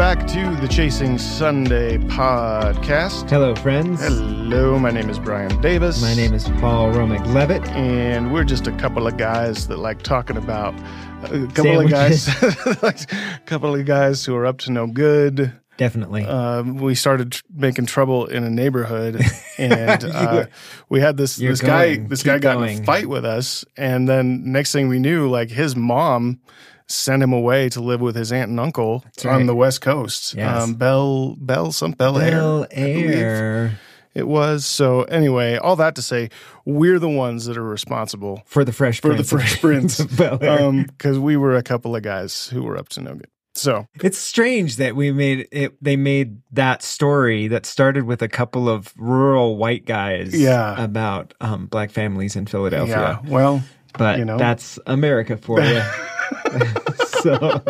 back to the Chasing Sunday podcast. Hello, friends. Hello, my name is Brian Davis. My name is Paul Romick Levitt. And we're just a couple of guys that like talking about a couple Sandwiches. of guys, a couple of guys who are up to no good. Definitely. Um, we started tr- making trouble in a neighborhood, and uh, we had this You're this guy this Keep guy got in a fight with us, and then next thing we knew, like his mom sent him away to live with his aunt and uncle on right. the west coast. Yes. Um, Bell Bell some Bel Bel Air, believe Air It was so. Anyway, all that to say, we're the ones that are responsible for the Fresh for the Prince. of- Fresh Prince, because we were a couple of guys who were up to no good. So it's strange that we made it. They made that story that started with a couple of rural white guys. Yeah. About um, black families in Philadelphia. yeah, well, But you know. that's America for you. so.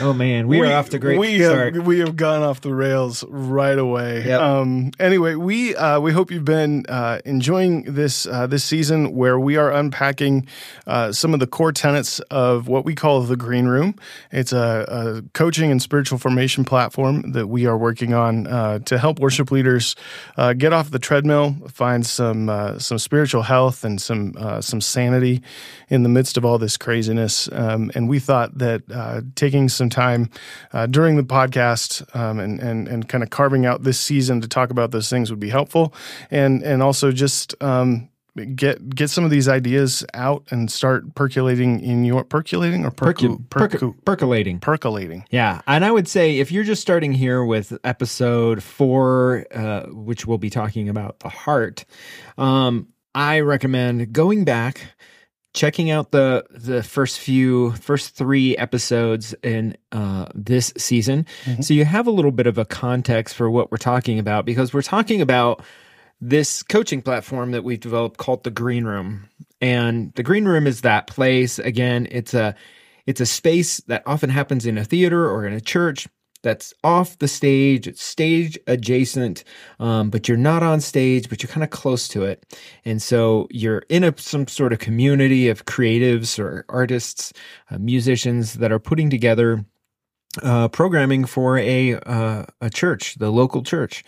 Oh man, we, are off to great we start. Have, we have gone off the rails right away. Yep. Um, anyway, we uh, we hope you've been uh, enjoying this uh, this season where we are unpacking uh, some of the core tenets of what we call the Green Room. It's a, a coaching and spiritual formation platform that we are working on uh, to help worship leaders uh, get off the treadmill, find some uh, some spiritual health and some uh, some sanity in the midst of all this craziness. Um, and we thought that uh, taking some time uh, during the podcast um, and and and kind of carving out this season to talk about those things would be helpful, and and also just. Um, Get get some of these ideas out and start percolating in your percolating or percu, Percu- percu- percolating. percolating. Yeah, and I would say if you're just starting here with episode four, uh, which we'll be talking about the heart, um, I recommend going back, checking out the the first few, first three episodes in uh, this season, so you have a little bit of a context for what we're talking about because we're talking about this coaching platform that we've developed called the Green Room. And the Green Room is that place. Again, it's a it's a space that often happens in a theater or in a church that's off the stage. It's stage adjacent, um, but you're not on stage, but you're kind of close to it. And so you're in a, some sort of community of creatives or artists, uh, musicians that are putting together uh, programming for a uh, a church, the local church,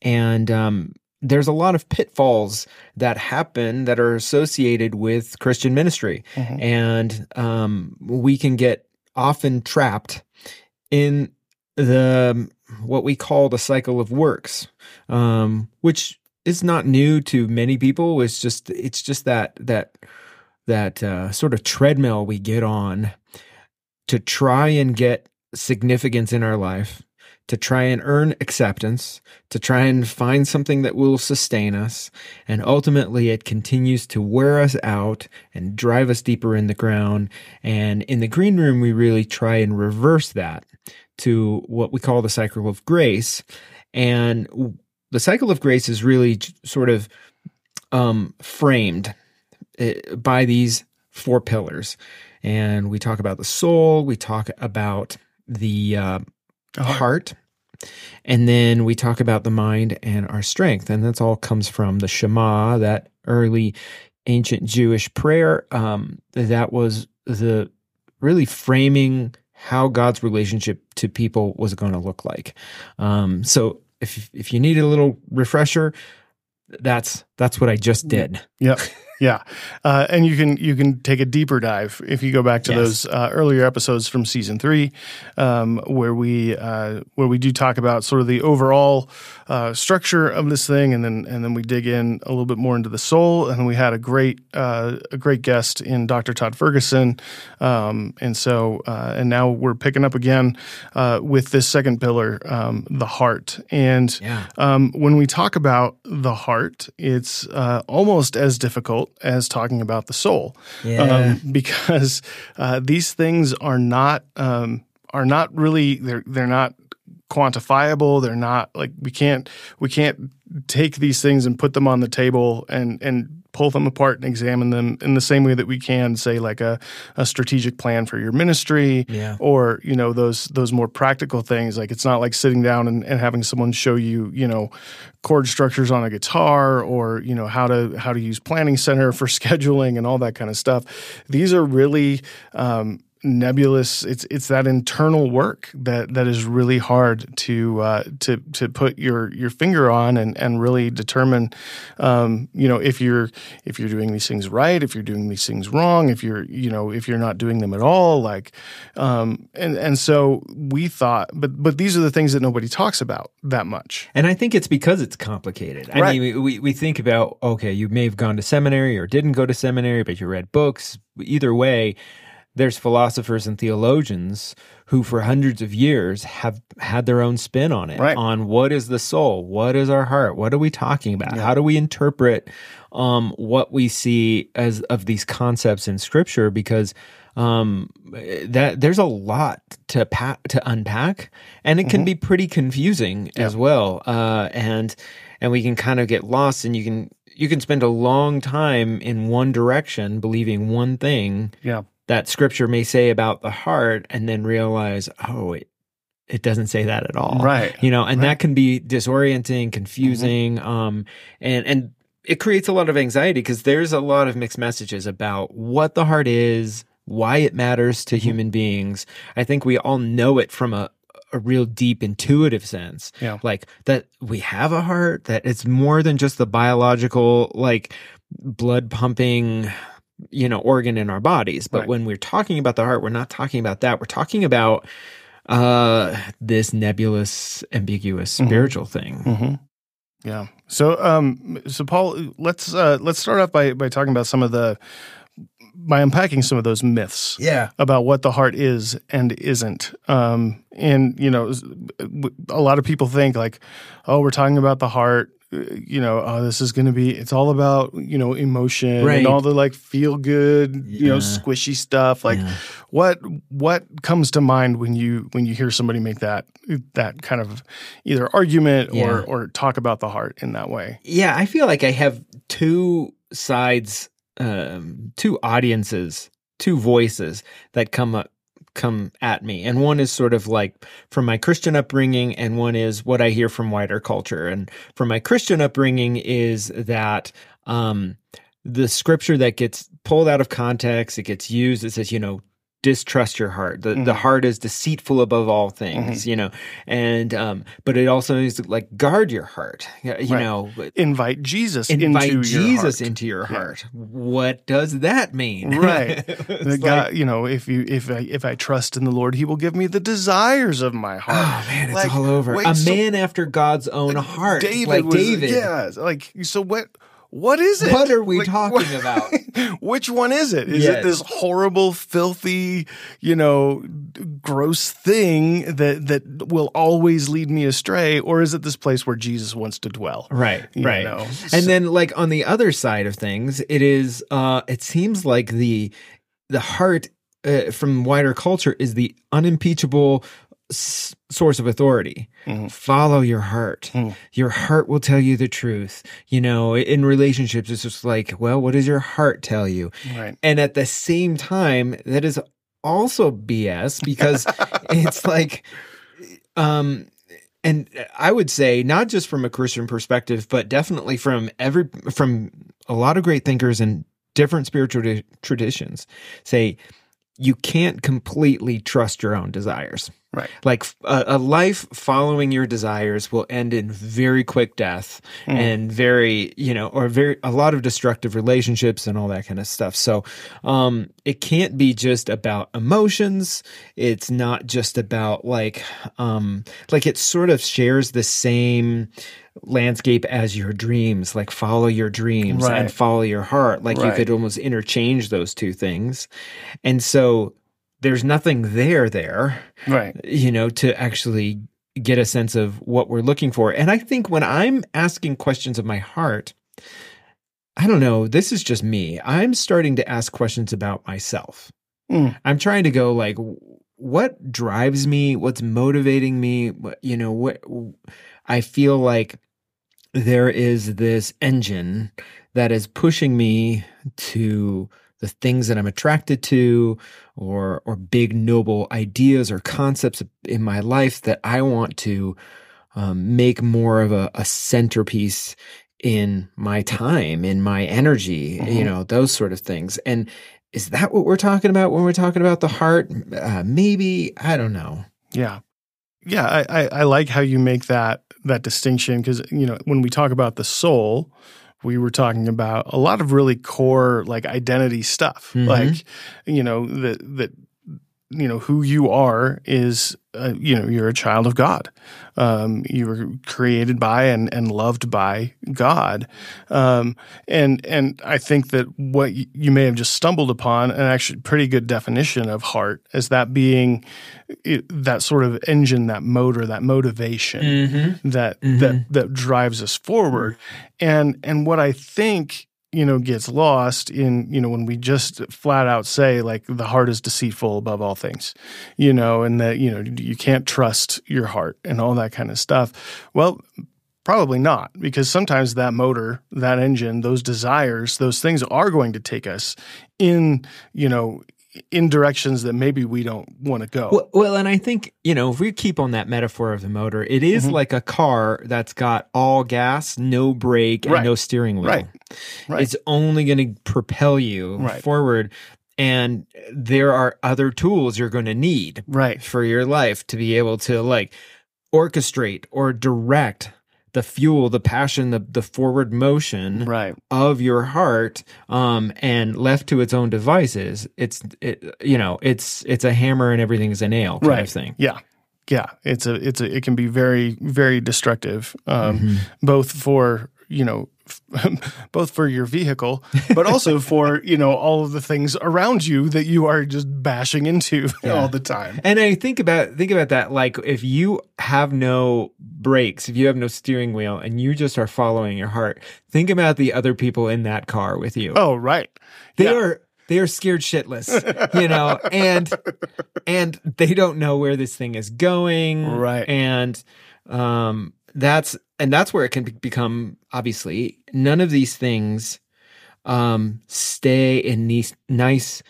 and um, there's a lot of pitfalls that happen that are associated with Christian ministry, and um, we can get often trapped in the what we call the cycle of works, um, which is not new to many people. It's just it's just that that that uh, sort of treadmill we get on to try and get significance in our life, to try and earn acceptance, to try and find something that will sustain us. And ultimately, it continues to wear us out and drive us deeper in the ground. And in the green room, we really try and reverse that to what we call the cycle of grace. And the cycle of grace is really sort of um, framed uh, by these four pillars. And we talk about the soul, we talk about the uh, heart, and then we talk about the mind and our strength. And that's all comes from the Shema, that early ancient Jewish prayer. Um, that was the really framing how God's relationship to people was going to look like. Um, so if if you need a little refresher, that's that's what I just did. Yep. Yeah, uh, and you can you can take a deeper dive if you go back to Yes. those uh, earlier episodes from season three, um, where we uh, where we do talk about sort of the overall uh, structure of this thing, and then and then we dig in a little bit more into the soul, and we had a great uh, a great guest in Dr. Todd Ferguson, um, and so uh, and now we're picking up again uh, with this second pillar, um, the heart, and Yeah. um, when we talk about the heart, it's uh, almost as difficult as talking about the soul, Yeah. um, because uh, these things are not um, are not really they're they're not quantifiable. They're not like we can't we can't take these things and put them on the table and and pull them apart and examine them in the same way that we can say like a, a strategic plan for your ministry Yeah. or you know those those more practical things like it's not like sitting down and, and having someone show you you know chord structures on a guitar or you know how to how to use planning center for scheduling and all that kind of stuff these are really um, nebulous. It's it's that internal work that that is really hard to uh, to to put your your finger on and and really determine, um, you know, if you're if you're doing these things right, if you're doing these things wrong, if you're you know if you're not doing them at all, like, um, and and so we thought, but but these are the things that nobody talks about that much. And I think it's because it's complicated. I Right. mean, we, we think about, okay, you may have gone to seminary or didn't go to seminary, but you read books. Either way, there's philosophers and theologians who for hundreds of years have had their own spin on it Right. on what is the soul what is our heart what are we talking about? How do we interpret um, what we see as of these concepts in scripture? Because um, that there's a lot to pa- to unpack and it can be pretty confusing as well uh, and and we can kind of get lost and you can you can spend a long time in one direction believing one thing Yeah. That scripture may say about the heart and then realize oh it it doesn't say that at all. Right. you know and that can be disorienting confusing um and and it creates a lot of anxiety because there's a lot of mixed messages about what the heart is why it matters to human beings. I think we all know it from a a real deep intuitive sense. Yeah. like that we have a heart that it's more than just the biological like blood pumping you know organ in our bodies but Right. when we're talking about the heart we're not talking about that we're talking about uh this nebulous ambiguous spiritual thing hmm Yeah. So, um, so Paul, let's uh, let's start off by by talking about some of the by unpacking some of those myths yeah about what the heart is and isn't. Um, and you know, a lot of people think like, oh, we're talking about the heart. You know, oh, this is going to be. It's all about you know emotion Right. and all the like feel good, you know, squishy stuff. Like, Yeah. what what comes to mind when you when you hear somebody make that that kind of either argument or or talk about the heart in that way? yeah i feel like i have two sides um two audiences two voices that come up come at me. And one is sort of like from my christian upbringing and one is what i hear from wider culture. And from my christian upbringing is that um the scripture that gets pulled out of context it gets used it says you know distrust your heart the, the Mhm. heart is deceitful above all things you know and um but it also is like guard your heart you Right. know Invite Jesus invite into Jesus your heart. into your Yeah. heart. What does that mean? Right. The like, God, you know, if you if I if I trust in the Lord, He will give me the desires of my heart. oh man, it's Like, all over. wait, a so- man after God's own heart, David like was, David. Yeah, like so. What what is it? What are we Like, talking what- about? Which one is it? Is Yes. it this horrible, filthy, you know, gross thing that that will always lead me astray, or is it this place where Jesus wants to dwell? Right, right. know, And so- then like on the other side of things, it is uh it seems like the the heart uh, from wider culture is the unimpeachable s- source of authority. Mhm. Follow your heart. Mm. Your heart will tell you the truth. You know, in relationships it's just like, well, what does your heart tell you? Right. And at the same time, that is also BS because it's like, um, and I would say not just from a Christian perspective, but definitely from every from a lot of great thinkers and different spiritual traditions say you can't completely trust your own desires. Right. Like a, a life following your desires will end in very quick death Mm. and very, you know, or very a lot of destructive relationships and all that kind of stuff. So, um, it can't be just about emotions. It's not just about like, um, like it sort of shares the same landscape as your dreams. Like follow your dreams Right. and follow your heart. Like you could almost interchange those two things, and so there's nothing there there Right. you know, to actually get a sense of what we're looking for. And I think when I'm asking questions of my heart, I don't know, this is just me. I'm starting to ask questions about myself. Mm. I'm trying to go like what drives me, what's motivating me, what you know, what I feel like there is this engine that is pushing me to the things that I'm attracted to or or big noble ideas or concepts in my life that I want to um, make more of a, a centerpiece in my time, in my energy, you Mhm. know, those sort of things. And is that what we're talking about when we're talking about the heart? Uh, maybe I don't know. Yeah, yeah. I, I, I like how you make that that distinction because you know when we talk about the soul, we were talking about a lot of really core like identity stuff, Mhm. like you know that that you know who you are is uh, you know you're a child of God. Um, you were created by and, and loved by God, um, and and I think that what you may have just stumbled upon an actually pretty good definition of heart is that being it, that sort of engine, that motor, that motivation Mm-hmm. that Mhm. that that drives us forward and and what i think you know gets lost in you know when we just flat out say like the heart is deceitful above all things you know and that you know you can't trust your heart and all that kind of stuff. Well probably not because sometimes that motor that engine those desires those things are going to take us in you know in directions that maybe we don't want to go Well, well, and I think, you know, if we keep on that metaphor of the motor, it is Mhm. like a car that's got all gas, no brake, and no steering wheel. Right. Right. It's only going to propel you Right. forward. And there are other tools you're going to need right for your life to be able to like orchestrate or direct the fuel, the passion, the, the forward motion right of your heart um and left to its own devices it's it you know it's it's a hammer and everything is a nail kind Right. of thing Yeah. Yeah. It's a it's a it can be very, very destructive. Um Mhm. both for, you know, both for your vehicle, but also for, you know, all of the things around you that you are just bashing into Yeah. all the time. and i think about think about that like if you have no brakes if you have no steering wheel and you just are following your heart think about the other people in that car with you Oh, right. they yeah. are they are scared shitless you know and and they don't know where this thing is going Right. and um that's and that's where it can be- become obviously none of these things um stay in these nice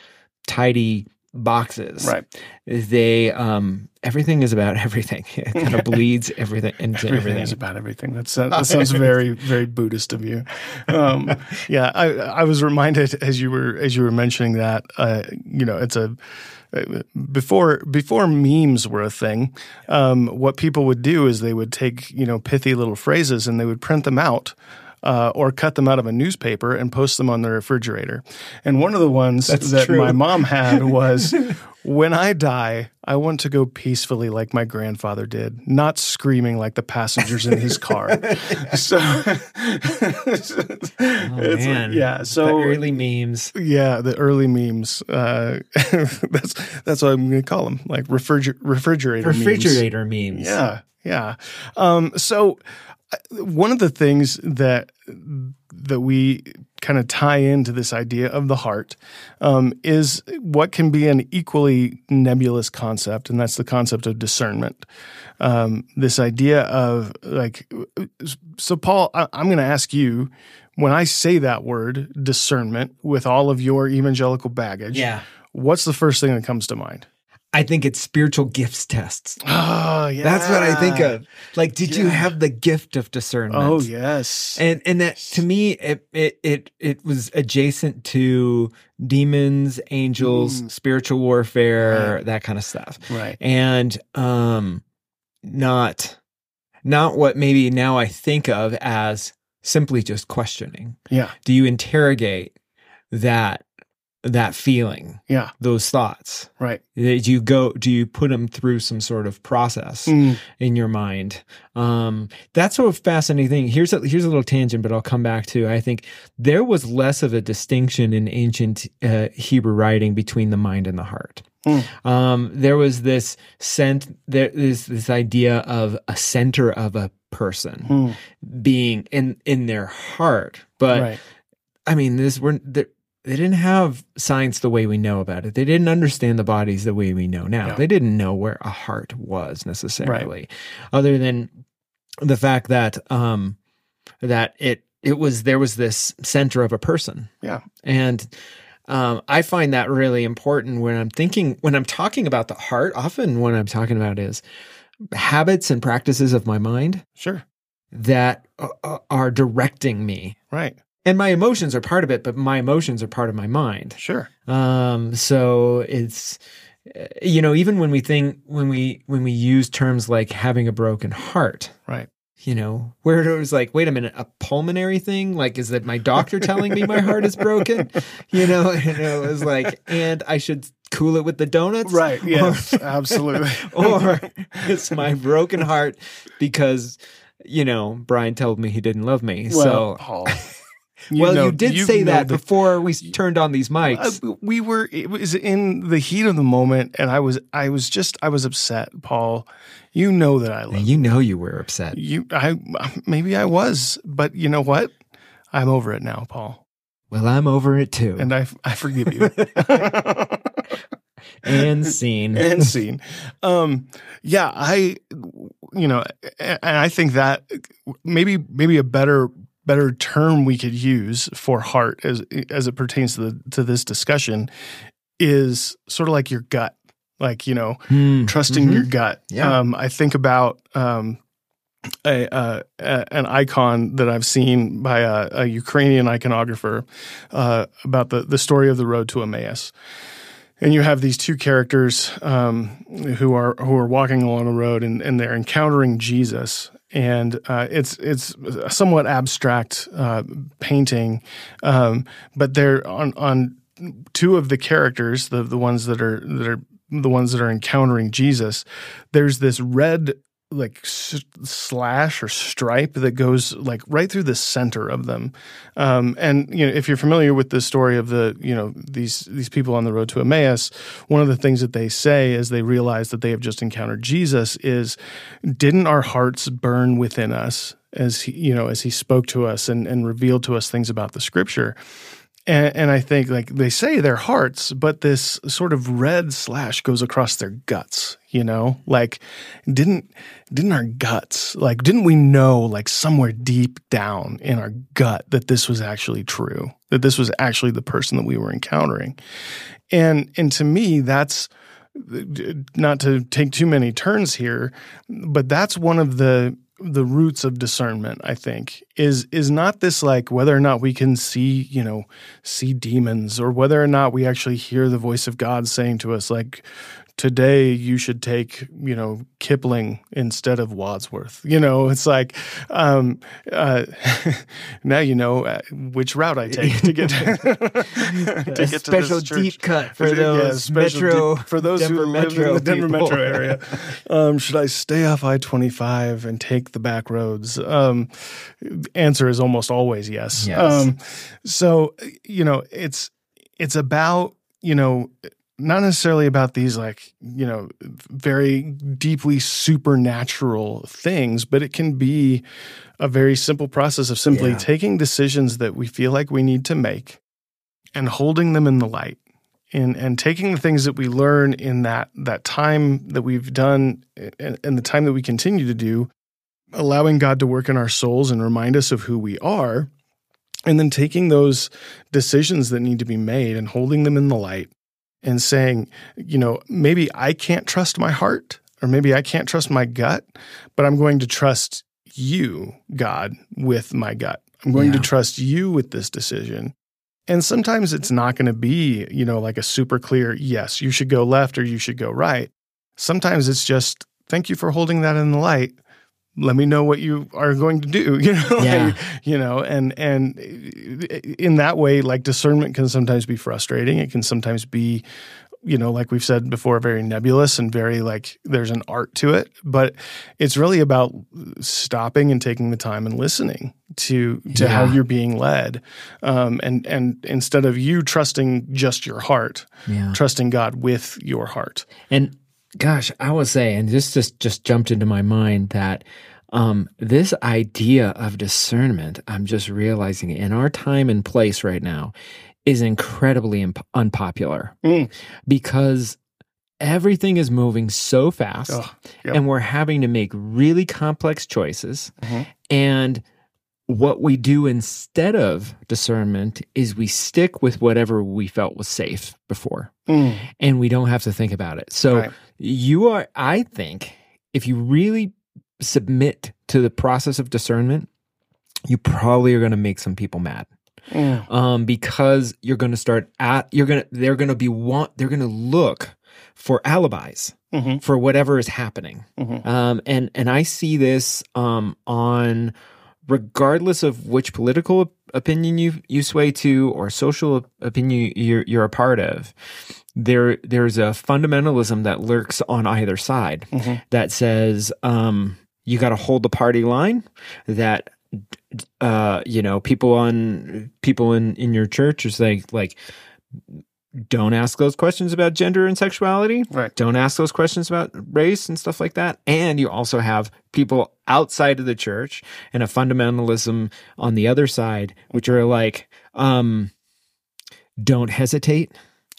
tidy boxes Right. they um everything is about everything it kind of bleeds everything into Everything everything is about everything. That's that sounds very very Buddhist of you. Um, yeah, I I was reminded as you were as you were mentioning that uh, you know it's a uh, before before memes were a thing. Um, what people would do is they would take you know pithy little phrases and they would print them out. Uh, or cut them out of a newspaper and post them on the refrigerator. And one of the ones That's that true. my mom had was When I die, I want to go peacefully like my grandfather did, not screaming like the passengers in his car. so, it's like- oh man yeah. the So, early memes yeah, the early memes. Uh, that's that's what I'm going to call them, like refriger- refrigerator memes. refrigerator memes Yeah, yeah. Um, so one of the things that that we kind of tie into this idea of the heart um, is what can be an equally nebulous concept, and that's the concept of discernment. Um, this idea of like, so Paul, I, I'm going to ask you. When I say that word discernment with all of your evangelical baggage, yeah what's the first thing that comes to mind? I think it's spiritual gifts tests. Oh, yeah. That's what I think of. Like, did you have the gift of discernment? Oh, yes. And and that to me it it it it was adjacent to demons, angels, Mm. spiritual warfare, Right. that kind of stuff. right. And um not not what maybe now I think of as simply just questioning. Yeah. Do you interrogate that that feeling, Yeah. those thoughts? Right. Do you go? Do you put them through some sort of process Mm, in your mind? Um, that's a fascinating thing. Here's a here's a little tangent, but I'll come back to. I think there was less of a distinction in ancient uh, Hebrew writing between the mind and the heart. Hmm. Um, there was this sense. There is this idea of a center of a person mm, being in in their heart, but right. I mean, this were they, they didn't have science the way we know about it. They didn't understand the bodies the way we know now. Yeah. They didn't know where a heart was necessarily, other than the fact that um that it it was there was this center of a person. Yeah. And um, I find that really important when I'm thinking when I'm talking about the heart. Often, what I'm talking about is habits and practices of my mind Sure. that uh, uh, are directing me Right. And my emotions are part of it, but my emotions are part of my mind. Sure. Um, so it's uh, you know even when we think when we when we use terms like having a broken heart, Right. you know, where it was like, wait a minute, a pulmonary thing? Like, is that my doctor telling me my heart is broken? You know, and it was like, and I should cool it with the donuts? Right. Or- Yes. absolutely. or it's my broken heart because you know Brian told me he didn't love me. so Paul. well, know- you did you say that the- before we turned on these mics. Uh, we were it was in the heat of the moment and i was i was just i was upset paul you know that i love you know you were upset. you i maybe i was but you know what i'm over it now paul Well, I'm over it too. and i i forgive you And scene. and scene um yeah i you know and i think that maybe maybe a better better term we could use for heart as as it pertains to the to this discussion is sort of like your gut like you know Hmm. trusting Mhm. your gut. Yeah. Um, I think about um, a, uh, a an icon that I've seen by a, a Ukrainian iconographer uh, about the the story of the road to Emmaus. And you have these two characters um, who are who are walking along a road and, and they're encountering Jesus. And uh, it's it's a somewhat abstract uh, painting, um, but they're on on two of the characters, the the ones that are that are the ones that are encountering Jesus, there's this red like s- slash or stripe that goes like right through the center of them. Um, and you know, if you're familiar with the story of the you know these these people on the road to Emmaus, one of the things that they say as they realize that they have just encountered Jesus is, "Didn't our hearts burn within us?" As he, you know, as he spoke to us and, and revealed to us things about the scripture, and, and I think like they say their hearts, but this sort of red slash goes across their guts. You know, like didn't didn't our guts like didn't we know like somewhere deep down in our gut that this was actually true, that this was actually the person that we were encountering, and and to me that's not to take too many turns here, but that's one of the the roots of discernment i think is is not this like whether or not we can see you know see demons or whether or not we actually hear the voice of god saying to us like today you should take you know kipling instead of wadsworth you know it's like um uh now you know uh, which route i take to get to a get to special church. deep cut for those special metro deep- for those Denver who live metro in the Denver people. metro area. Um, should I stay off I twenty five and take the back roads? Um, answer is almost always yes. Yes. Um, so you know, it's it's about you know not necessarily about these like you know very deeply supernatural things but it can be a very simple process of simply Yeah. taking decisions that we feel like we need to make and holding them in the light and and taking the things that we learn in that that time that we've done and, and the time that we continue to do allowing God to work in our souls and remind us of who we are and then taking those decisions that need to be made and holding them in the light and saying, you know, maybe I can't trust my heart or maybe I can't trust my gut, but I'm going to trust you, God, with my gut. I'm going to trust you with this decision. And sometimes it's not going to be, you know, like a super clear, yes, you should go left or you should go right. Sometimes it's just, thank you for holding that in the light. Let me know what you are going to do, you know, Yeah. like, you know, and and in that way, like discernment can sometimes be frustrating. It can sometimes be, you know, like we've said before, very nebulous and very like there's an art to it. But it's really about stopping and taking the time and listening to to how you're being led, um, and and instead of you trusting just your heart, Yeah. trusting God with your heart. And gosh, I will say, and this just just jumped into my mind that um, this idea of discernment, I'm just realizing in our time and place right now, is incredibly imp- unpopular Mm. because everything is moving so fast, yep. and we're having to make really complex choices, Mhm. and what we do instead of discernment is we stick with whatever we felt was safe before Mm. and we don't have to think about it. So Right. You are, I think, if you really submit to the process of discernment, you probably are going to make some people mad. um, because you're going to start at you're going to they're going to be want they're going to look for alibis Mhm. for whatever is happening Mhm. um, and and I see this um, on regardless of which political opinion you you sway to or social opinion you're you're a part of there there's a fundamentalism that lurks on either side Mhm. that says um, you got to hold the party line that uh, you know people on people in in your church is like like don't ask those questions about gender and sexuality Right. don't ask those questions about race and stuff like that. And you also have people outside of the church and a fundamentalism on the other side, which are like, um, don't hesitate.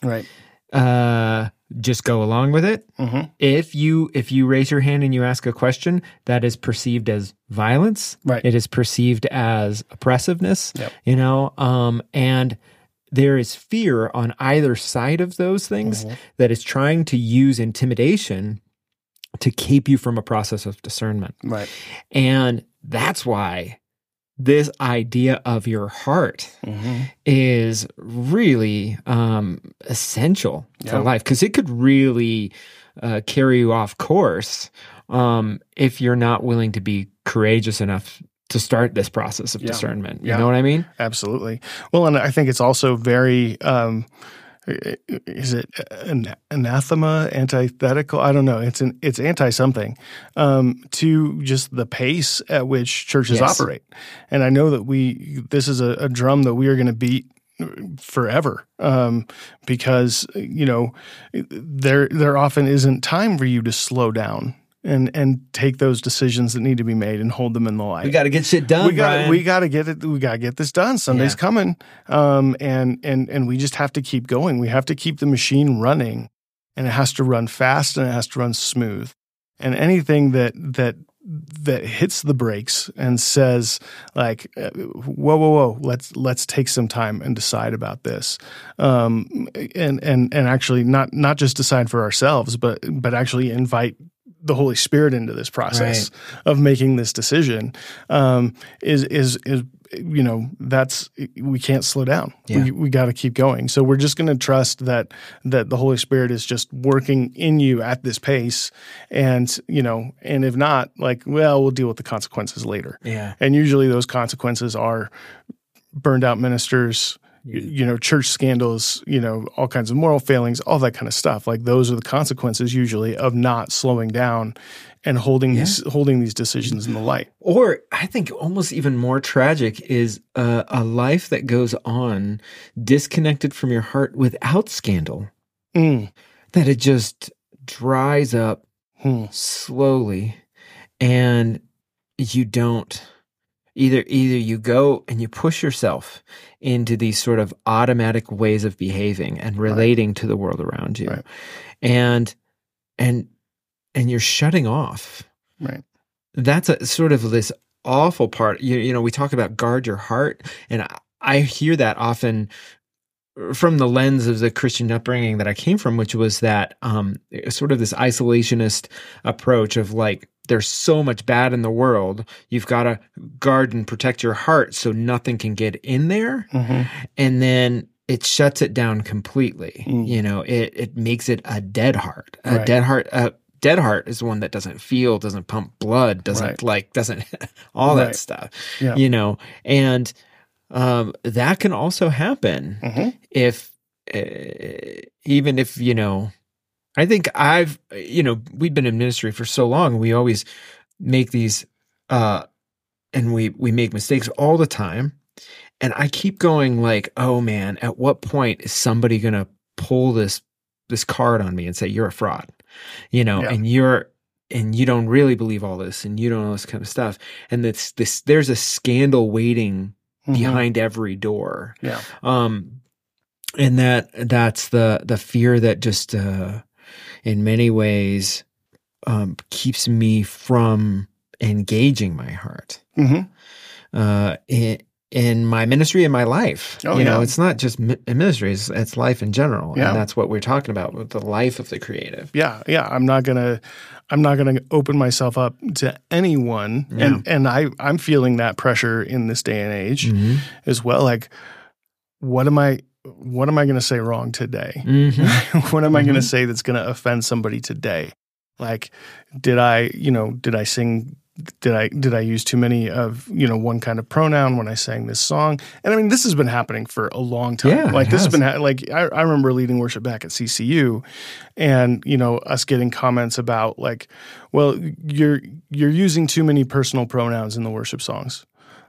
Right. Uh, just go along with it. hmm If you if you raise your hand and you ask a question, that is perceived as violence. Right. It is perceived as oppressiveness. Yep. You know, um, and there is fear on either side of those things Mhm. that is trying to use intimidation to keep you from a process of discernment. Right. And that's why this idea of your heart hmm is really um, essential for Yeah. life because it could really uh, carry you off course um, if you're not willing to be courageous enough to start this process of Yeah. discernment. You Yeah. know what I mean? Absolutely. Well, and I think it's also very. Um, is it an anathema, antithetical? I don't know. It's an it's anti something um, to just the pace at which churches Yes. operate. And I know that we this is a, a drum that we are going to beat forever um, because you know there there often isn't time for you to slow down and and take those decisions that need to be made and hold them in the light We got to get shit done. we got we got to get it. We got to get this done. Sunday's Yeah. coming, um, and and and we just have to keep going. We have to keep the machine running, and it has to run fast and it has to run smooth. And anything that that that hits the brakes and says like, uh, "Whoa, whoa, whoa! Let's let's take some time and decide about this," um, and and and actually not not just decide for ourselves, but but actually invite the Holy Spirit into this process of making this decision um, is is is you know that's we can't slow down. Yeah. We we got to keep going. So we're just going to trust that that the Holy Spirit is just working in you at this pace, and you know, and if not, like, well, we'll deal with the consequences later. yeah. And usually those consequences are burned out ministers, you know, church scandals, you know, all kinds of moral failings, all that kind of stuff. Like those are the consequences usually of not slowing down and holding these holding these decisions in the light. Or I think almost even more tragic is uh, a life that goes on disconnected from your heart without scandal, Mm. that it just dries up Hmm. slowly and you don't either either you go and you push yourself into these sort of automatic ways of behaving and relating to the world around you Right. and and and you're shutting off Right. that's a sort of this awful part you, you know we talk about guard your heart and I, I hear that often from the lens of the christian upbringing that i came from which was that um sort of this isolationist approach of like there's so much bad in the world you've got to guard and protect your heart so nothing can get in there hmm and then it shuts it down completely. Mm. You know, it it makes it a dead heart. A Right. dead heart. A dead heart is one that doesn't feel, doesn't pump blood, doesn't Right. like, doesn't all that stuff. Yeah. You know, and um, that can also happen hmm if uh, even if you know. I think I've you know we've been in ministry for so long. We always make these, uh, and we we make mistakes all the time and I keep going like, oh man, at what point is somebody gonna pull this this card on me and say you're a fraud, you know, Yeah. and you're and you don't really believe all this and you don't know this kind of stuff, and this this there's a scandal waiting behind every door, Yeah. um, and that that's the the fear that just uh, in many ways um, keeps me from engaging my heart hmm uh, in, in my ministry and my life. Oh, you know, it's not just mi- ministry; it's, it's life in general, Yeah. and that's what we're talking about with the life of the creative. Yeah, yeah. I'm not gonna, I'm not gonna open myself up to anyone, Yeah. and and I I'm feeling that pressure in this day and age Mhm. as well. Like, what am I what am I going to say wrong today? Mm-hmm. what am I going to say that's going to offend somebody today? Like, did I, you know, did I sing? Did I did I use too many of you know one kind of pronoun when I sang this song? And I mean, this has been happening for a long time. Yeah, like this has has. been ha- like I, I remember leading worship back at CCU, and you know us getting comments about like, well, you're you're using too many personal pronouns in the worship songs.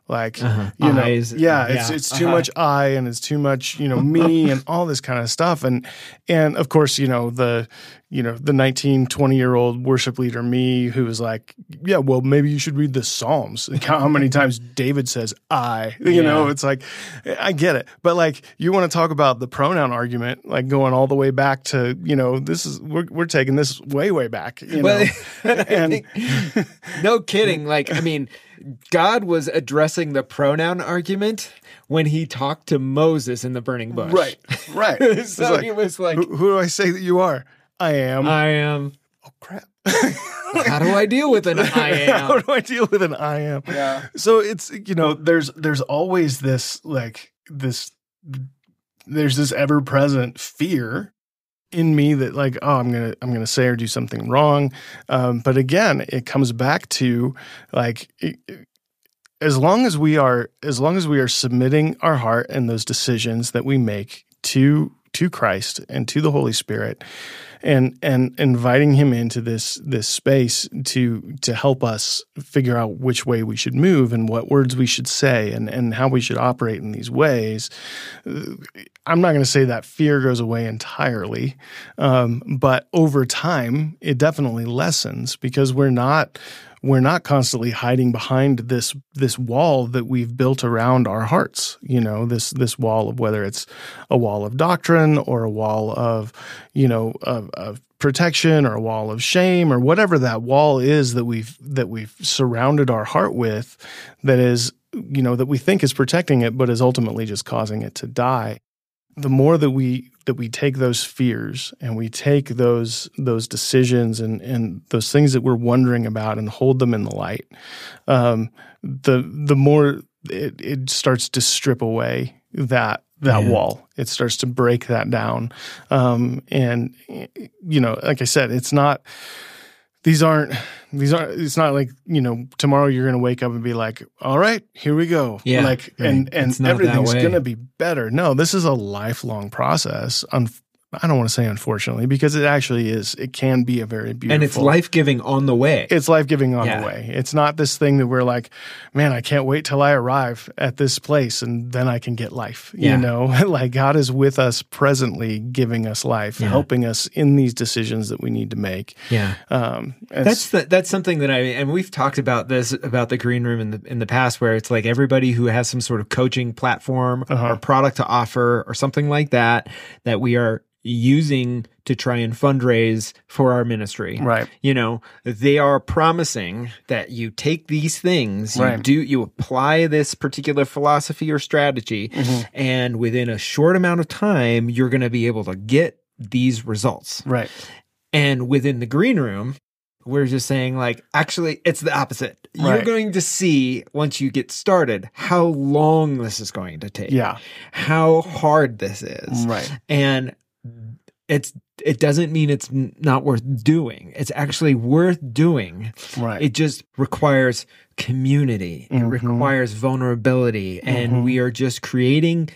Like Uh-huh. you know, Eyes, yeah, it's yeah, it's too uh-huh. much I and it's too much you know me and all this kind of stuff and and of course you know the you know the 19 20 year old worship leader me who was like yeah well maybe you should read the psalms. And count how many times david says i you know it's like i get it. But like you want to talk about the pronoun argument like going all the way back to you know this is we're, we're taking this way way back you Well, know? And- think- no kidding. Like, I mean, God was addressing the pronoun argument when he talked to Moses in the burning bush. right right. So like, he was like, who, who do i say that you are i am I am. oh crap How do I deal with an I am? How do I deal with an I am? Yeah. So it's you know, there's there's always this like this there's this ever present fear in me that like oh I'm gonna I'm gonna say or do something wrong. Um, but again, it comes back to like. It, as long as we are as long as we are submitting our heart and those decisions that we make to to Christ and to the Holy Spirit and and inviting him into this this space to to help us figure out which way we should move and what words we should say and and how we should operate in these ways I'm not going to say that fear goes away entirely, um, but over time, it definitely lessens because we're not we're not constantly hiding behind this this wall that we've built around our hearts. You know, this this wall of whether it's a wall of doctrine or a wall of you know of, of protection or a wall of shame or whatever that wall is that we've that we've surrounded our heart with that is you know that we think is protecting it but is ultimately just causing it to die the more that we that we take those fears and we take those those decisions and and those things that we're wondering about and hold them in the light, um, the the more it, it starts to strip away that that Yeah. wall. It starts to break that down, um, and you know, like I said, it's not. These aren't. These aren't. It's not like you know. Tomorrow you're going to wake up and be like, "All right, here we go." Yeah, Like, right. and and It's not that everything's going to be better. No, this is a lifelong process. Un- I don't want to say unfortunately because it actually is. It can be a very beautiful And it's life giving on the way. It's life giving on Yeah. the way. It's not this thing that we're like, man, I can't wait till I arrive at this place and then I can get life. Yeah. You know, like God is with us presently, giving us life, Yeah. helping us in these decisions that we need to make. yeah. Um, That's the, that's something that I and we've talked about this about the green room in the in the past where it's like everybody who has some sort of coaching platform Uh-huh. or product to offer or something like that that we are using to try and fundraise for our ministry. right. You know, they are promising that you take these things, you Right. do you apply this particular philosophy or strategy Mm-hmm. and within a short amount of time you're going to be able to get these results. Right. And within the green room, we're just saying, like, actually, it's the opposite. You're going to see once you get started how long this is going to take, Yeah. how hard this is. Right. And it's, it doesn't mean it's not worth doing. It's actually worth doing. Right. It just requires community. It Mhm. requires vulnerability. Mhm. And we are just creating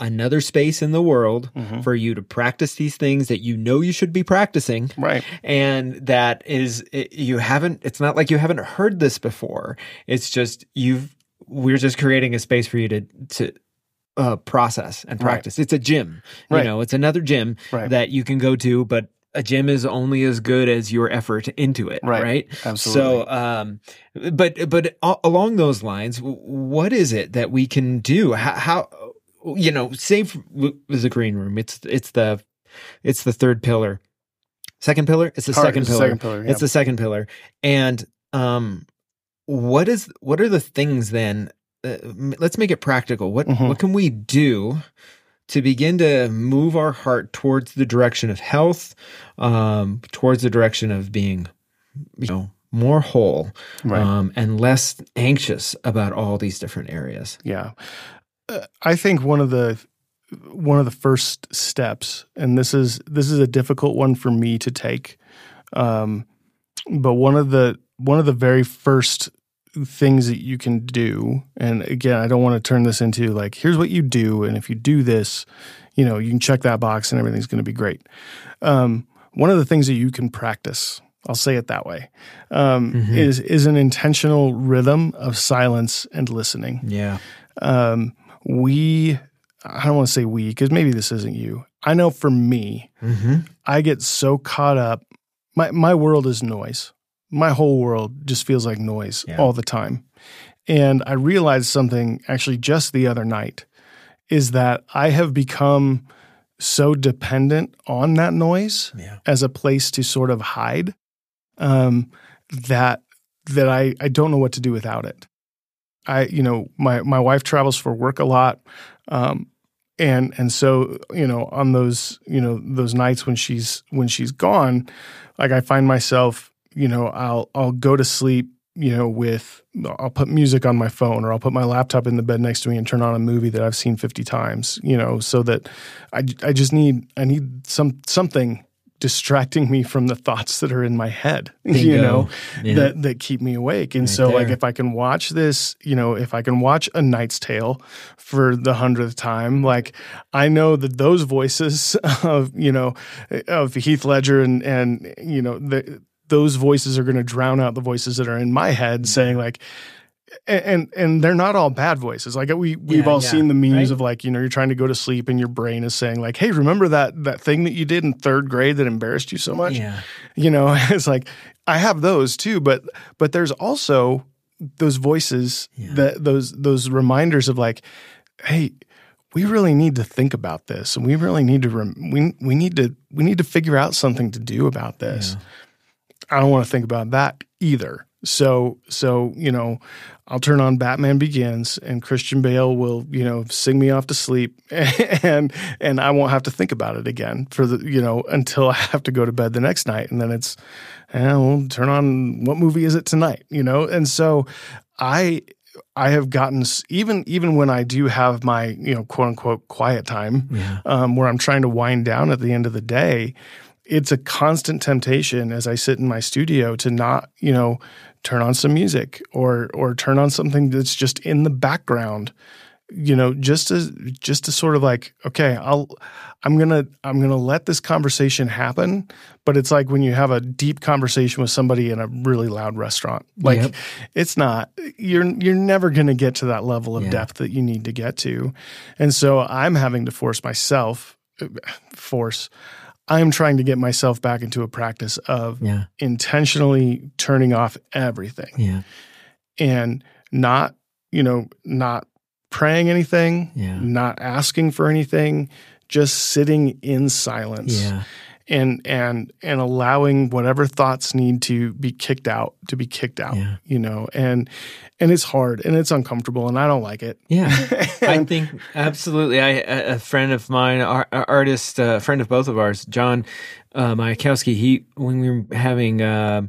another space in the world Mhm. for you to practice these things that you know you should be practicing right. and that is it, you haven't it's not like you haven't heard this before it's just you've we're just creating a space for you to to uh, process and Right. practice it's a gym you Right. know it's another gym Right. that you can go to but a gym is only as good as your effort into it Right. right Absolutely. so um but but along those lines what is it that we can do how, how you know w- was a green room it's it's the it's the third pillar second pillar it's the Heart second is the pillar second pillar, yeah. it's the second pillar and um what is what are the things then uh, let's make it practical what Mhm. what can we do to begin to move our heart towards the direction of health um towards the direction of being you know more whole Right. um and less anxious about all these different areas Yeah. Uh, I think one of the one of the first steps, and this is this is a difficult one for me to take. Um, but one of the one of the very first things that you can do, and again, I don't want to turn this into like here's what you do, and if you do this, you know, you can check that box and everything's going to be great. Um, one of the things that you can practice I'll say it that way. Um, mm-hmm. Is is an intentional rhythm of silence and listening. Yeah. Um, we, I don't want to say we because maybe this isn't you. I know for me, mm-hmm. I get so caught up. My my world is noise. My whole world just feels like noise yeah. all the time. And I realized something actually just the other night is that I have become so dependent on that noise yeah. as a place to sort of hide um, that that I I don't know what to do without it. I you know my my wife travels for work a lot, um, and and so you know on those you know those nights when she's when she's gone, like I find myself you know I'll I'll go to sleep you know with I'll put music on my phone or I'll put my laptop in the bed next to me and turn on a movie that I've seen 50 times you know so that I I just need I need some something distracting me from the thoughts that are in my head Bingo. you know yeah. that that keep me awake and right so there. like if i can watch this you know if i can watch a knight's tale for the hundredth time like i know that those voices of you know of heath ledger and and you know the, those voices are going to drown out the voices that are in my head saying like and and they're not all bad voices. Like we we've yeah, all yeah, seen the memes right? of like you know you're trying to go to sleep and your brain is saying like, hey, remember that that thing that you did in third grade that embarrassed you so much? Yeah, you know, it's like I have those too, but but there's also those voices yeah. that those those reminders of like, hey, we really need to think about this, and we really need to rem- we we need to we need to figure out something to do about this. I don't want to think about that either. So so you know, I'll turn on Batman Begins and Christian Bale will, you know, sing me off to sleep and and I won't have to think about it again for the, you know, until I have to go to bed the next night and then it's eh, we'll turn on what movie is it tonight, you know? And so I I have gotten even even when I do have my, you know, quote unquote quiet time yeah. um, where I'm trying to wind down at the end of the day, it's a constant temptation as I sit in my studio to not, you know, turn on some music or or turn on something that's just in the background you know just to just to sort of like okay i'll i'm gonna i'm gonna let this conversation happen but it's like when you have a deep conversation with somebody in a really loud restaurant like yep. it's not you're you're never gonna get to that level of yeah. depth that you need to get to and so i'm having to force myself force I'm trying to get myself back into a practice of yeah. intentionally turning off everything. Yeah. And not, you know, not praying anything, yeah. not asking for anything, just sitting in silence. Yeah and and and allowing whatever thoughts need to be kicked out to be kicked out yeah. you know and and it's hard and it's uncomfortable and i don't like it. Yeah. I think absolutely. I a friend of mine our, artist a friend of both of ours john uh, Majakowski, he when we were having uh,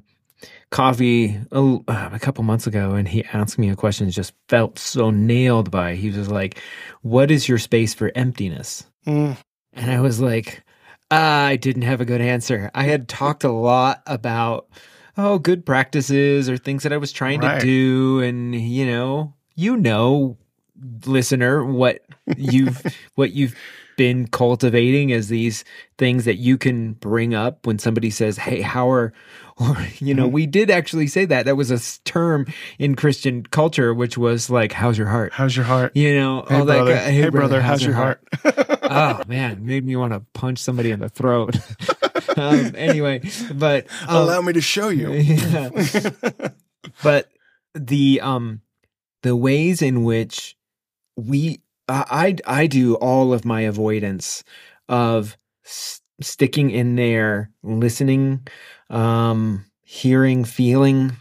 coffee a, uh, a, couple months ago and he asked me a question just felt so nailed by he was like what is your space for emptiness? Mm. and i was like I didn't have a good answer. I had talked a lot about oh, good practices or things that I was trying right. to do and you know, you know listener what you've what you've been cultivating as these things that you can bring up when somebody says, "Hey, how are or you know, mm-hmm. we did actually say that. That was a term in Christian culture, which was like, "How's your heart? How's your heart?" You know, hey, all brother. that. Hey, hey brother, brother, how's, how's your heart? heart? oh man, made me want to punch somebody in the throat. um, anyway, but um, allow me to show you. yeah. but the um the ways in which we I I do all of my avoidance of sticking in there, listening, um, hearing, feeling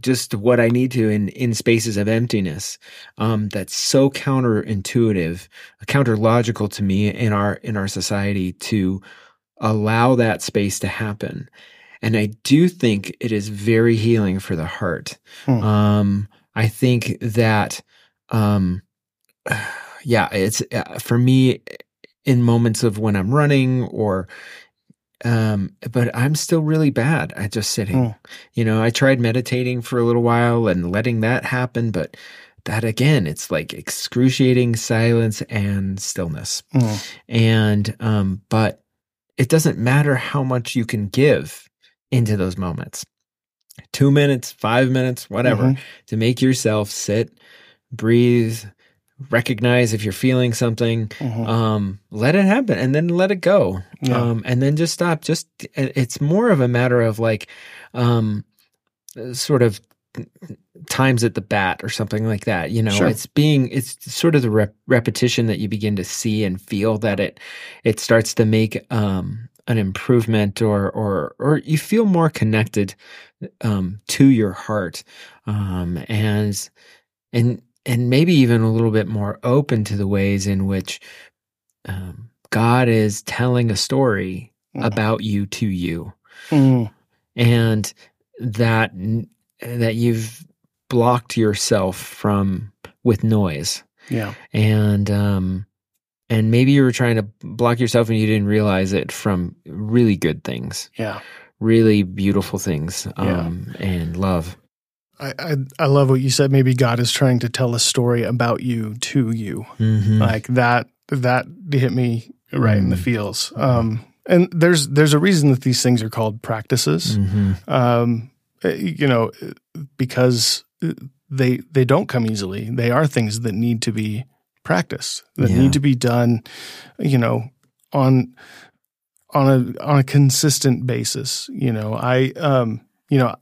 just what I need to in, in spaces of emptiness. Um, that's so counterintuitive, counter logical to me in our, in our society to allow that space to happen. And I do think it is very healing for the heart. Hmm. Um, I think that, um, yeah, it's uh, for me, in moments of when I'm running or um but I'm still really bad at just sitting. Mm. You know, I tried meditating for a little while and letting that happen, but that again, it's like excruciating silence and stillness. Mm. And um but it doesn't matter how much you can give into those moments. 2 minutes, 5 minutes, whatever, Mhm. to make yourself sit, breathe, recognize if you're feeling something, Mhm. um let it happen and then let it go Yeah. um and then just stop just it's more of a matter of like um sort of times at the bat or something like that you know Sure. it's being it's sort of the rep- repetition that you begin to see and feel that it it starts to make um an improvement or or or you feel more connected um to your heart um and and and maybe even a little bit more open to the ways in which um, God is telling a story Mhm. about you to you, Mm. and that that you've blocked yourself from with noise, Yeah. and um, and maybe you were trying to block yourself and you didn't realize it from really good things, Yeah. really beautiful things, Yeah. um, and love. I, I I love what you said. Maybe God is trying to tell a story about you to you. Mm-hmm. Like that that hit me right in the Mm. feels. Um and there's there's a reason that these things are called practices. hmm Um uh, you know, because they they don't come easily. They are things that need to be practiced. That Yeah. need to be done, you know, on on a on a consistent basis. You know, I um you know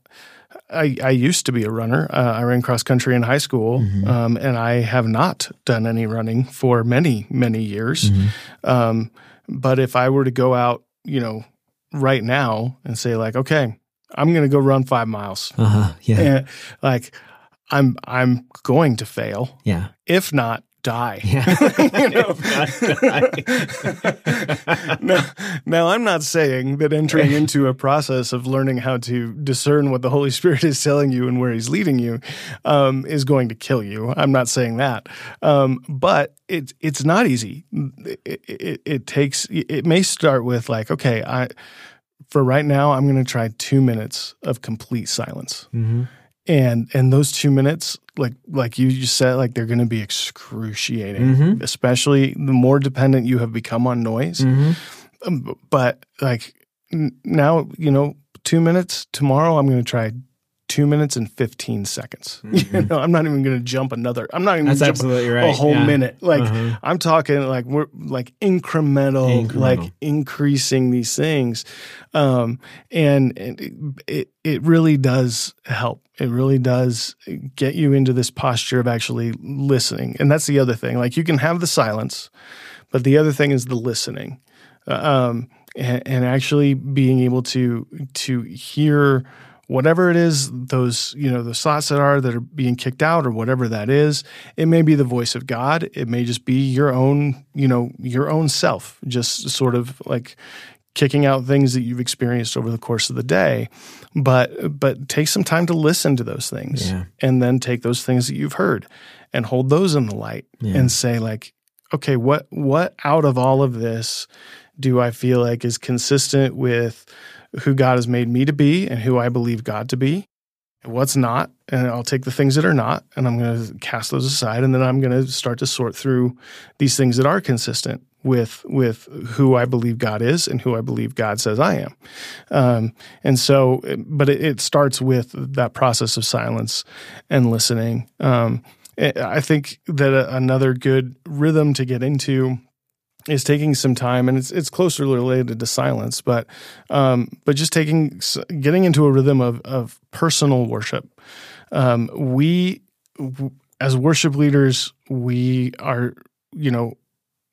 I, I used to be a runner. Uh, I ran cross country in high school, Mhm. um, and I have not done any running for many, many years. Mhm. Um, but if I were to go out, you know, right now and say like, okay, I'm going to go run five miles, Uh-huh. Yeah. and like, I'm I'm going to fail, Yeah. if not die. Yeah. You know? Not now, now, I'm not saying that entering into a process of learning how to discern what the Holy Spirit is telling you and where He's leading you um, is going to kill you. I'm not saying that, um, but it's it's not easy. It, it, it takes. It may start with like, okay, I for right now, I'm going to try two minutes of complete silence hmm and and those two minutes like like you just said like they're going to be excruciating Mhm. especially the more dependent you have become on noise hmm Um, but like n- now you know two minutes tomorrow i'm going to try two minutes and 15 seconds you Mhm. know i'm not even going to jump another i'm not even going to jump absolutely right. a whole yeah. minute like Uh-huh. I'm talking like we're like incremental, Incremental. like increasing these things, um, and, and it, it it really does help. It really does get you into this posture of actually listening, and that's the other thing. Like you can have the silence, but the other thing is the listening, Uh, um, and, and actually being able to to hear whatever it is those you know the thoughts that are that are being kicked out or whatever that is it may be the voice of god it may just be your own you know your own self just sort of like kicking out things that you've experienced over the course of the day but but take some time to listen to those things Yeah. and then take those things that you've heard and hold those in the light Yeah. and say like okay what what out of all of this do i feel like is consistent with who god has made me to be and who i believe god to be. And what's not and i'll take the things that are not and i'm going to cast those aside and then i'm going to start to sort through these things that are consistent with with who i believe god is and who i believe god says i am. Um, and so but it, it starts with that process of silence and listening. Um, I think that another good rhythm to get into is taking some time, and it's it's closely related to silence, but um, but just taking getting into a rhythm of of personal worship. Um, we as worship leaders, we are you know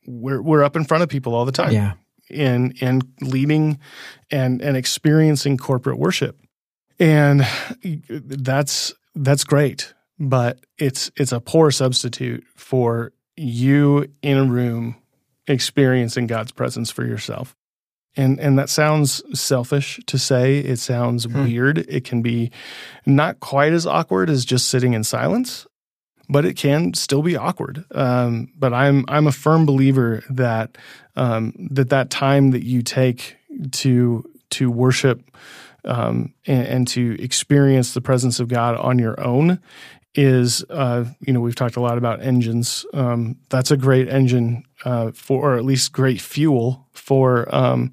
we're we're up in front of people all the time Yeah. in in leading and and experiencing corporate worship and that's that's great but it's it's a poor substitute for you in a room experiencing God's presence for yourself and and that sounds selfish to say it sounds Hmm. weird it can be not quite as awkward as just sitting in silence but it can still be awkward. Um, but I'm I'm a firm believer that um, that that time that you take to to worship um, and, and, to experience the presence of God on your own is uh, you know we've talked a lot about engines. Um, that's a great engine uh, for, or at least great fuel for um,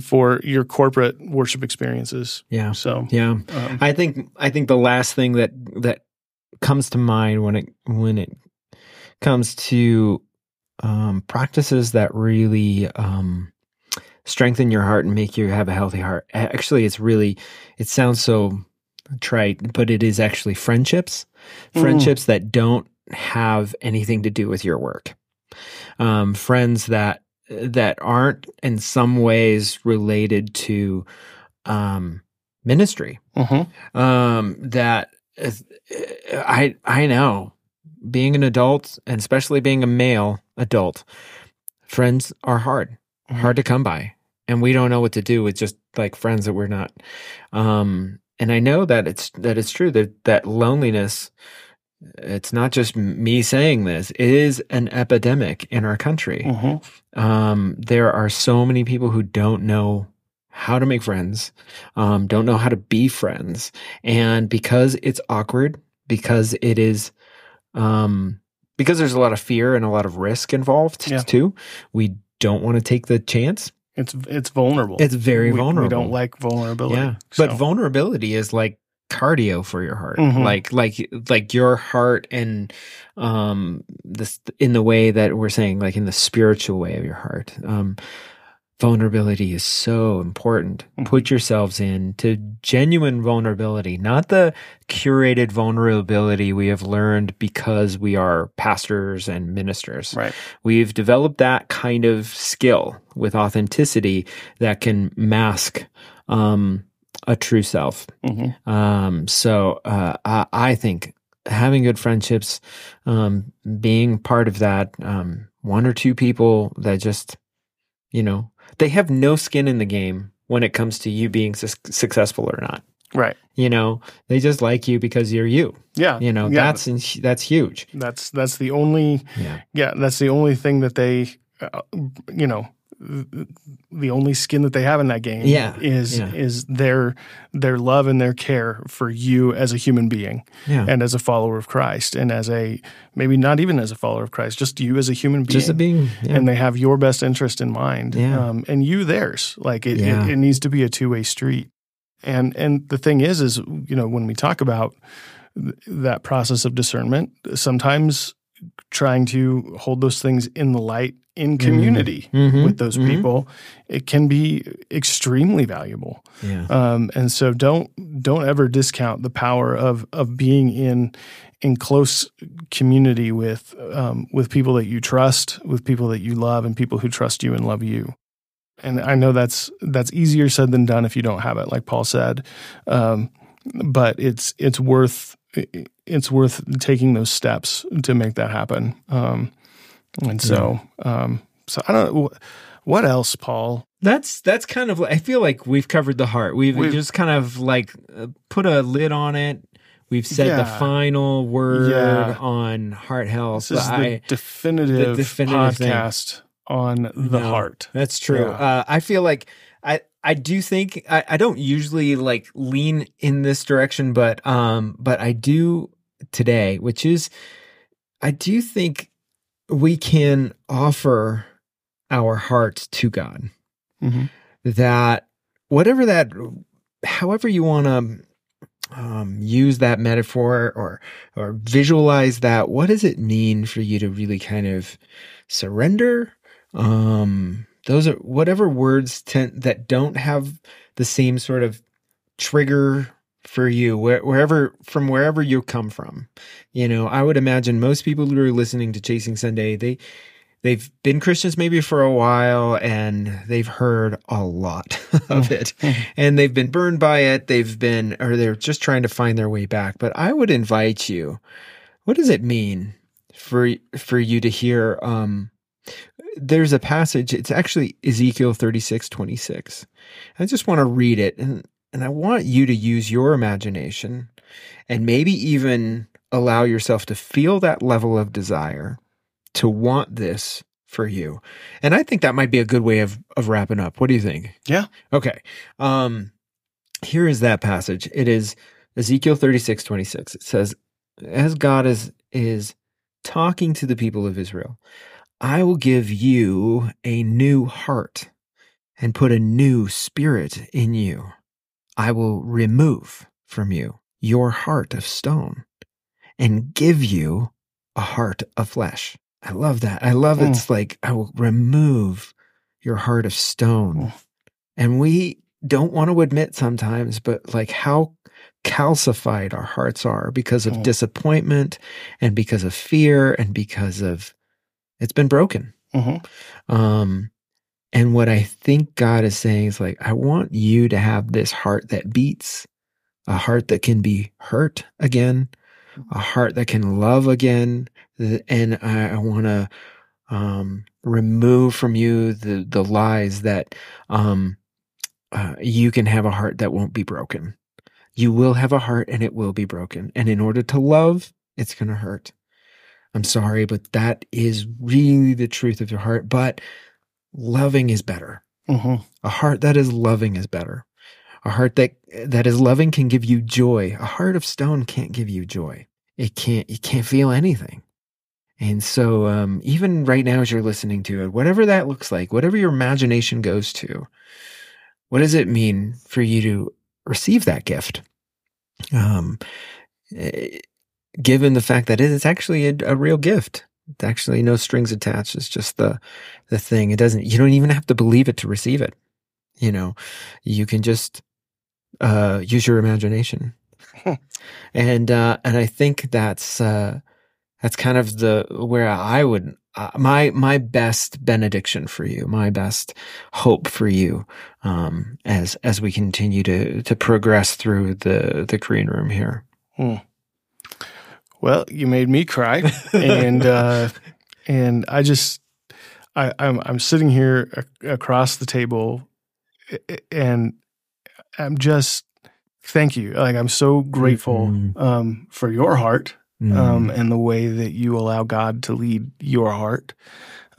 for your corporate worship experiences. Yeah. So yeah, um, I think I think the last thing that that comes to mind when it when it comes to um, practices that really um, strengthen your heart and make you have a healthy heart. Actually, it's really it sounds so trite, but it is actually friendships, mm. friendships that don't have anything to do with your work. Um, friends that that aren't in some ways related to um, ministry. Mm-hmm. Um, that I I know being an adult and especially being a male adult, friends are hard, mm-hmm. hard to come by, and we don't know what to do with just like friends that we're not. Um, and I know that it's that it's true that that loneliness. It's not just me saying this; it is an epidemic in our country. Mm-hmm. Um, there are so many people who don't know how to make friends, um, don't know how to be friends. And because it's awkward, because it is, um, because there's a lot of fear and a lot of risk involved yeah. too, we don't want to take the chance. It's it's vulnerable. It's very we, vulnerable. We don't like vulnerability. Yeah, so. but vulnerability is like cardio for your heart mm-hmm. like like like your heart and um this in the way that we're saying like in the spiritual way of your heart um vulnerability is so important. Mm-hmm. Put yourselves in to genuine vulnerability, not the curated vulnerability we have learned because we are pastors and ministers. Right. We've developed that kind of skill with authenticity that can mask um, a true self. Mm-hmm. Um, so uh, I, I, think having good friendships, um, being part of that, um, one or two people that just you know they have no skin in the game when it comes to you being su- successful or not. Right. You know, they just like you because you're you. Yeah. You know, yeah. that's that's huge. That's that's the only yeah. yeah, that's the only thing that they uh, you know, the only skin that they have in that game yeah. is yeah. is their their love and their care for you as a human being yeah. and as a follower of Christ and as a maybe not even as a follower of Christ just you as a human being just a being and they have your best interest in mind um, and you theirs like it, it, it needs to be a two-way street and and the thing is is you know when we talk about that process of discernment sometimes trying to hold those things in the light in mm-hmm. community mm-hmm. with those mm-hmm. people, it can be extremely valuable. Yeah. Um, and so don't don't ever discount the power of of being in in close community with um, with people that you trust, with people that you love, and people who trust you and love you. And I know that's that's easier said than done if you don't have it, like Paul said. Um, but it's it's worth it's worth taking those steps to make that happen. Um, and so, yeah. um, so I don't know what else, Paul. That's that's kind of. I feel like we've covered the heart. We've, we've just kind of like uh, put a lid on it. We've said yeah. the final word yeah. on heart health. This is I, the, definitive the definitive podcast thing. on the no, heart. That's true. Uh, I feel like I I do think I, I don't usually like lean in this direction, but um, but I do today, which is I do think we can offer our hearts to God. Mm-hmm. That whatever that, however you want to um, use that metaphor or or visualize that, what does it mean for you to really kind of surrender? Um, those are whatever words tend, that don't have the same sort of trigger for you where, wherever from wherever you come from. You know i would imagine most people who are listening to chasing sunday they they've been christians maybe for a while and they've heard a lot of it. And they've been burned by it. They've been or they're just trying to find their way back. But i would invite you what does it mean for for you to hear um there's a passage it's actually ezekiel 36 26 i just want to read it and and I want you to use your imagination and maybe even allow yourself to feel that level of desire to want this for you. And I think that might be a good way of of wrapping up. What do you think? Yeah. Okay. Um here is that passage. It is Ezekiel 36, 26. It says, as God is is talking to the people of Israel, I will give you a new heart and put a new spirit in you. I will remove from you your heart of stone and give you a heart of flesh. I love that. I love Mm. it's like, I will remove your heart of stone. Mm. And we don't want to admit sometimes, but like how calcified our hearts are because of Mm. disappointment and because of fear and because of it's been broken. hmm Um, and what I think God is saying is like, I want you to have this heart that beats, a heart that can be hurt again, a heart that can love again. And I, I want to um, remove from you the the lies that um, uh, you can have a heart that won't be broken. You will have a heart and it will be broken. And in order to love, it's going to hurt. I'm sorry, but that is really the truth of your heart. But loving is better. hmm A heart that is loving is better. A heart that that is loving can give you joy. A heart of stone can't give you joy. It can't. You can't feel anything. And so, um, even right now, as you're listening to it, whatever that looks like, whatever your imagination goes to, what does it mean for you to receive that gift? Um, eh, given the fact that it is actually a, a real gift. Actually no strings attached. It's just the the thing. It doesn't. You don't even have to believe it to receive it. You know, you can just uh, use your imagination. and uh, and I think that's uh, that's kind of the where I would uh, my my best benediction for you, my best hope for you, um, as as we continue to to progress through the the green room here. Well, you made me cry, and uh, and I just I, I'm I'm sitting here across the table, and I'm just thank you. Like I'm so grateful Mhm. um, for your heart Mm. um, and the way that you allow God to lead your heart.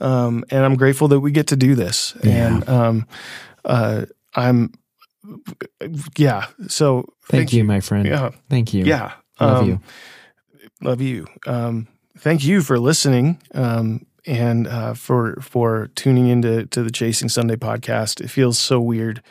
Um, and I'm grateful that we get to do this. Yeah. And um, uh, I'm, yeah. So Thank, you, my friend. Yeah. Thank you. Yeah. Love Um, you. Love you. Um, thank you for listening. Um, and uh, for for tuning into to the Chasing Sunday podcast, it feels so weird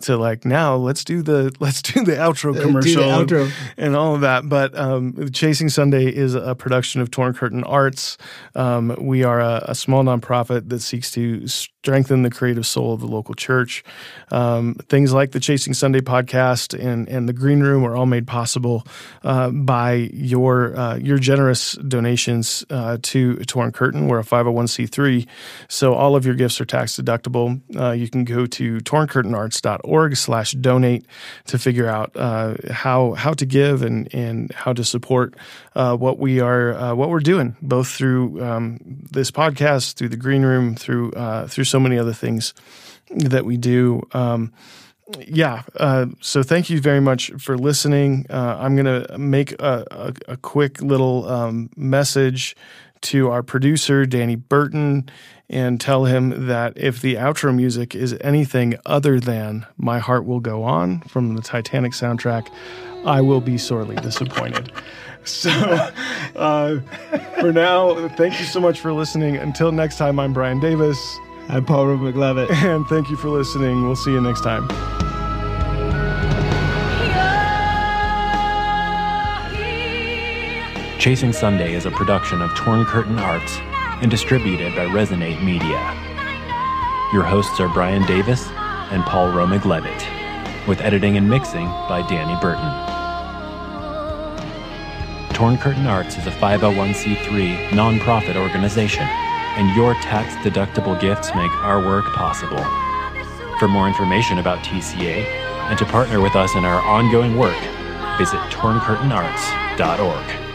to like now let's do the let's do the outro commercial and- outro. and all of that. But um, Chasing Sunday is a production of Torn Curtain Arts. Um, we are a, a small nonprofit that seeks to strengthen the creative soul of the local church. Um, things like the Chasing Sunday podcast and and the Green Room are all made possible uh, by your uh, your generous donations uh, to Torn Curtain. We're a 501c3, so all of your gifts are tax deductible. Uh, you can go to torncurtainarts.org slash donate to figure out uh, how how to give and and how to support uh, what we are uh, what we're doing, both through um, this podcast, through the Green Room, through uh, through so many other things that we do. Um, yeah. Uh, so thank you very much for listening. Uh, I'm going to make a, a, a quick little um, message to our producer, Danny Burton, and tell him that if the outro music is anything other than My Heart Will Go On from the Titanic soundtrack, I will be sorely disappointed. So uh, for now, thank you so much for listening. Until next time, I'm Brian Davis. I'm Paul McLevitt. And thank you for listening. We'll see you next time. Chasing Sunday is a production of Torn Curtain Arts and distributed by Resonate Media. Your hosts are Brian Davis and Paul Romig Levitt, with editing and mixing by Danny Burton. Torn Curtain Arts is a 501c3 nonprofit organization, and your tax deductible gifts make our work possible. For more information about TCA and to partner with us in our ongoing work, visit torncurtainarts.org.